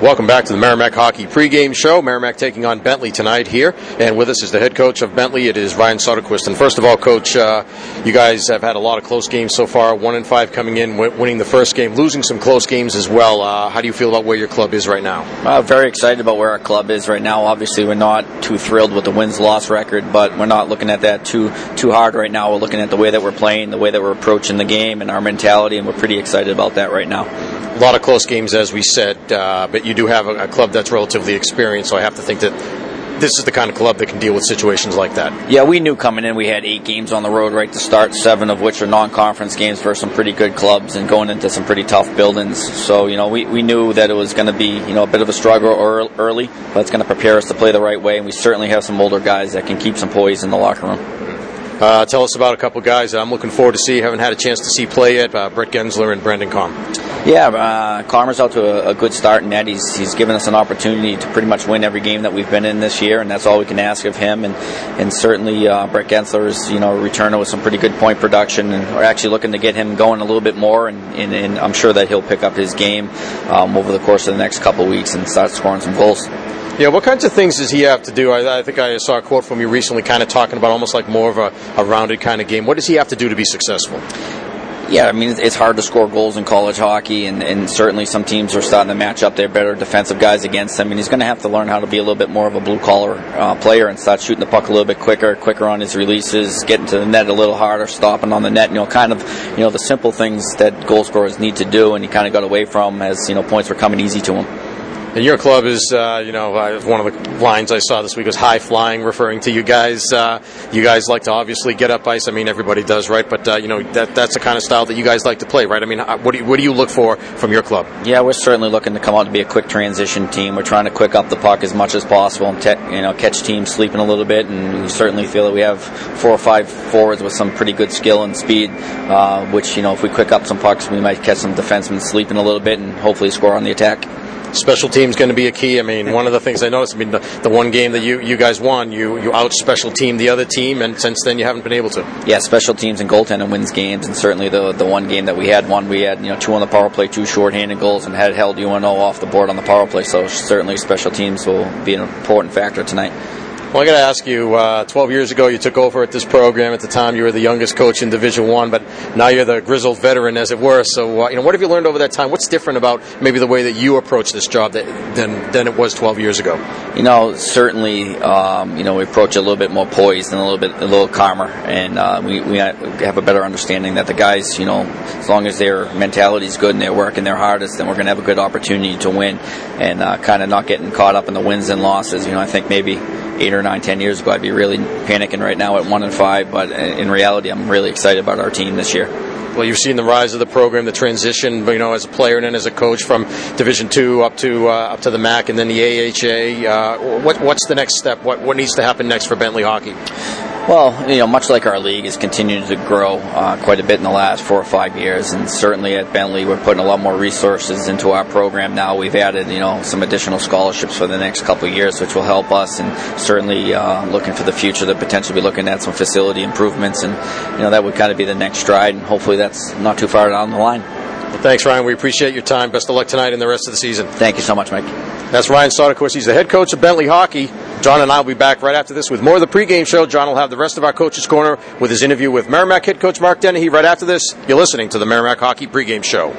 Welcome back to the Merrimack Hockey pregame show. Merrimack taking on Bentley tonight here, and with us is the head coach of Bentley. It is Ryan Soderquist. And first of all, coach, uh, you guys have had a lot of close games so far. One in five coming in, winning the first game, losing some close games as well. Uh, how do you feel about where your club is right now? Uh, very excited about where our club is right now. Obviously, we're not too thrilled with the wins-loss record, but we're not looking at that too too hard right now. We're looking at the way that we're playing, the way that we're approaching the game, and our mentality, and we're pretty excited about that right now. A lot of close games, as we said, uh, but you do have a, a club that's relatively experienced, so I have to think that this is the kind of club that can deal with situations like that. Yeah, we knew coming in we had eight games on the road right to start, seven of which are non-conference games for some pretty good clubs and going into some pretty tough buildings. So, you know, we, we knew that it was going to be, you know, a bit of a struggle early, but it's going to prepare us to play the right way, and we certainly have some older guys that can keep some poise in the locker room. Uh, tell us about a couple guys I'm looking forward to see. Haven't had a chance to see play yet. Uh, Brett Gensler and Branden Komm. Yeah, uh, Komm's out to a, a, good start and that. He's, he's given us an opportunity to pretty much win every game that we've been in this year, and that's all we can ask of him. And and certainly uh, Brett Gensler is you know a returner with some pretty good point production, and we're actually looking to get him going a little bit more. And, and, and I'm sure that he'll pick up his game um, over the course of the next couple weeks and start scoring some goals. Yeah, what kinds of things does he have to do? I, I, think I saw a quote from you recently, kind of talking about almost like more of a, a rounded kind of game. What does he have to do to be successful? Yeah, I mean it's hard to score goals in college hockey, and, and certainly some teams are starting to match up their better defensive guys against him. And he's going to have to learn how to be a little bit more of a blue collar uh, player and start shooting the puck a little bit quicker, quicker on his releases, getting to the net a little harder, stopping on the net. You know, kind of you know the simple things that goal scorers need to do, and he kind of got away from as you know points were coming easy to him. And your club is, uh, you know, one of the lines I saw this week was high flying, referring to you guys. Uh, you guys like to obviously get up ice. I mean, everybody does, right? But uh, you know, that that's the kind of style that you guys like to play, right? I mean, uh, what do you, what do you look for from your club? Yeah, we're certainly looking to come out to be a quick transition team. We're trying to quick up the puck as much as possible and te- you know catch teams sleeping a little bit. And we certainly feel that we have four or five forwards with some pretty good skill and speed. Uh, which you know, if we quick up some pucks, we might catch some defensemen sleeping a little bit and hopefully score on the attack special teams going to be a key. I mean, one of the things I noticed, I mean, the, the one game that you, you guys won, you, you out special team the other team, and since then you haven't been able to. Yeah, special teams and goaltending wins games, and certainly the the one game that we had won, we had you know two on the power play, two shorthanded goals, and had held UNO off the board on the power play. So certainly special teams will be an important factor tonight. Well, I got to ask you. Uh, Twelve years ago, you took over at this program. At the time, you were the youngest coach in Division One, but now you're the grizzled veteran, as it were. So, uh, you know, what have you learned over that time? What's different about maybe the way that you approach this job that, than than it was twelve years ago? You know, certainly, um, you know, we approach it a little bit more poised and a little bit a little calmer, and uh, we we have a better understanding that the guys, you know, as long as their mentality is good and they're working their hardest, then we're going to have a good opportunity to win, and uh, kind of not getting caught up in the wins and losses. You know, I think maybe eight or nine, ten years ago, I'd be really panicking right now at one and five. But in reality, I'm really excited about our team this year. Well, you've seen the rise of the program, the transition, you know, as a player and then as a coach from Division Two up to uh, up to the MAAC and then the AHA. Uh, what, what's the next step? What what needs to happen next for Bentley hockey? Well, you know, much like our league has continued to grow uh, quite a bit in the last four or five years, and certainly at Bentley, we're putting a lot more resources into our program now. We've added, you know, some additional scholarships for the next couple of years, which will help us, and certainly uh, looking for the future to potentially be looking at some facility improvements, and you know, that would kind of be the next stride, and hopefully that's not too far down the line. Well, thanks, Ryan. We appreciate your time. Best of luck tonight and the rest of the season. Thank you so much, Mike. That's Ryan Soderquist. He's the head coach of Bentley Hockey. John and I will be back right after this with more of the pregame show. John will have the rest of our coaches' corner with his interview with Merrimack head coach Mark Dennehy right after this. You're listening to the Merrimack Hockey pregame show.